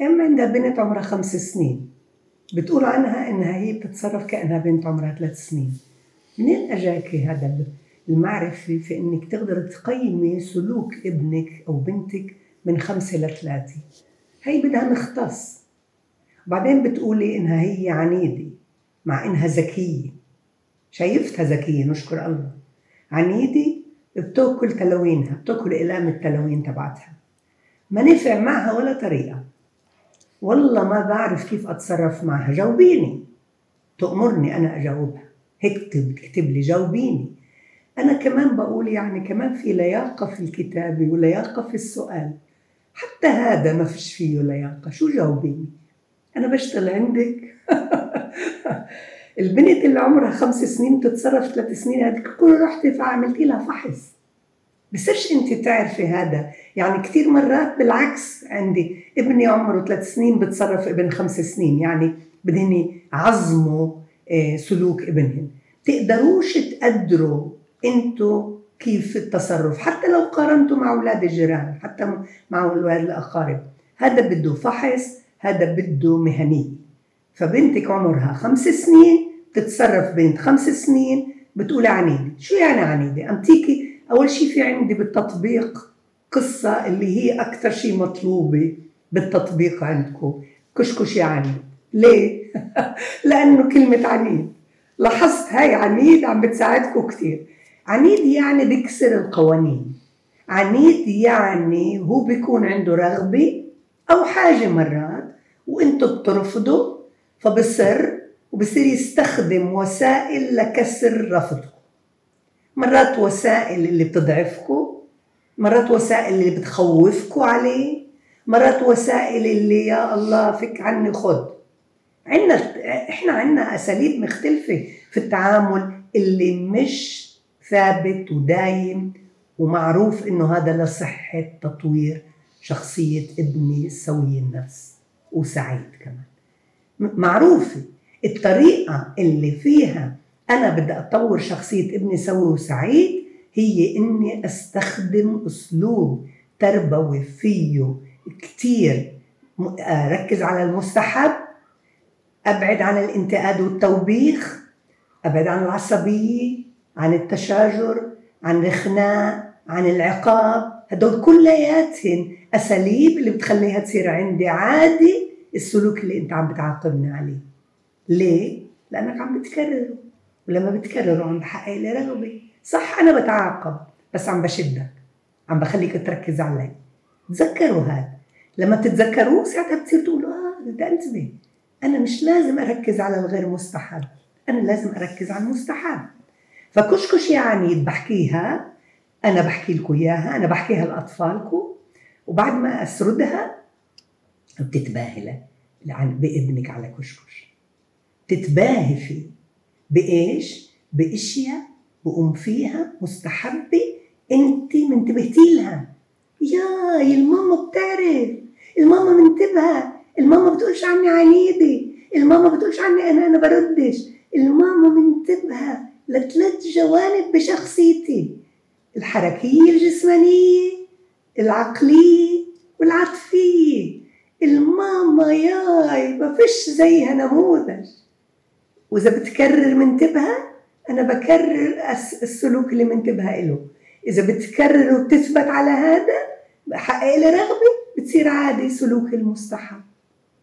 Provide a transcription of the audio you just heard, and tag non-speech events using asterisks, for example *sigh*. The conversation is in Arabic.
أم عندها بنت عمرها خمس سنين بتقول عنها إنها هي بتتصرف كأنها بنت عمرها ثلاث سنين. منين أجاكي هذا المعرفة في إنك تقدر تقيمي سلوك ابنك أو بنتك من خمسة لثلاثة هي بدها مختص. بعدين بتقولي إنها هي عنيدة مع إنها ذكية. شايفتها ذكية نشكر الله. عنيدة بتأكل تلوينها بتأكل إقلام التلوين تبعتها. ما نفع معها ولا طريقة. والله ما بعرف كيف أتصرف معها جاوبيني. تأمرني أنا أجاوبها اكتب اكتب لي جاوبيني. أنا كمان بقول يعني كمان في لياقة في الكتابة ولياقة في السؤال. حتى هذا ما فيش فيه لياقة. شو جاوبيني؟ أنا بشتغل عندك؟ *laughs* البنت اللي عمرها خمس سنين بتتصرف ثلاث سنين هذيك كل رحتي فعملتي لها فحص. بصيرش انت تعرفي هذا. يعني كثير مرات بالعكس عندي. ابني عمره ثلاث سنين بتصرف ابن خمس سنين. يعني بدهن يعظموا آه، سلوك ابنهم تقدروش تقدروا أنتوا كيف التصرف. حتى لو قارنتوا مع أولاد الجيران حتى مع أولاد الأقارب. هذا بده فحص هذا بده مهنية. فبنتك عمرها خمس سنين تتصرف بنت خمس سنين بتقول عنيدة. شو يعني عنيدة؟ أنتيكي أول شيء في عندي بالتطبيق قصة اللي هي أكثر شيء مطلوبة بالتطبيق عندكم. كشكش يعني ليه؟ *laughs* لأنه كلمة عنيد. لاحظت؟ هاي عنيد عم بتساعدكم كثير عنيد يعني بيكسر القوانين. عنيد يعني هو بيكون عنده رغبة أو حاجة مرات وأنتم بترفضوا فبصر وبصير يستخدم وسائل لكسر رفضكم. مرات وسائل اللي بتضعفكم مرات وسائل اللي بتخوفكم عليه مرات وسائل اللي يا الله فك عني خد. عندنا إحنا عندنا أساليب مختلفة في التعامل اللي مش ثابت ودايم ومعروف إنه هذا لصحة تطوير شخصية ابني سوي النفس وسعيد كمان. معروفة الطريقة اللي فيها أنا بدي أطور شخصية ابني سوي وسعيد هي إني أستخدم أسلوب تربوي فيه كتير. ركز على المستحب أبعد عن الانتقاد والتوبيخ أبعد عن العصبية عن التشاجر عن الخناق عن العقاب. هدول كلياتهم أساليب اللي بتخليها تصير عندي عادي السلوك اللي أنت عم بتعاقبني عليه. ليه؟ لأنك عم بتكرره. ولما بتكرره عم بحقق لي رغبة. صح أنا بتعاقب بس عم بشدك. عم بخليك تركز علي. تذكروا هذا لما بتتذكروه ساعتها بتصير تقولوا آه أنت انتبه أنا مش لازم أركز على الغير مستحب. أنا لازم أركز على المستحب. فكشكش يعني بحكيها أنا بحكي لكم إياها أنا بحكيها لاطفالكم وبعد ما أسردها بتتباهي بابنك على كشكش. تتباهي فيه. بإيش؟ بأشياء بقوم فيها مستحبة أنت منتبهتي لها. يا الماما بتعرف. الماما منتبهة. الماما بتقولش عني عنيدة. الماما بتقولش عني أنا أنا بردش. الماما منتبهة لثلاث جوانب بشخصيتي. الحركية الجسمانية العقلية والعاطفية. الماما ياي ما فيش زيها نموذج. وإذا بتكرر منتبهة أنا بكرر السلوك اللي منتبهة له إذا بتكرر وبتثبت على هذا بحقق لي رغبة بتصير عادي سلوك المستحب.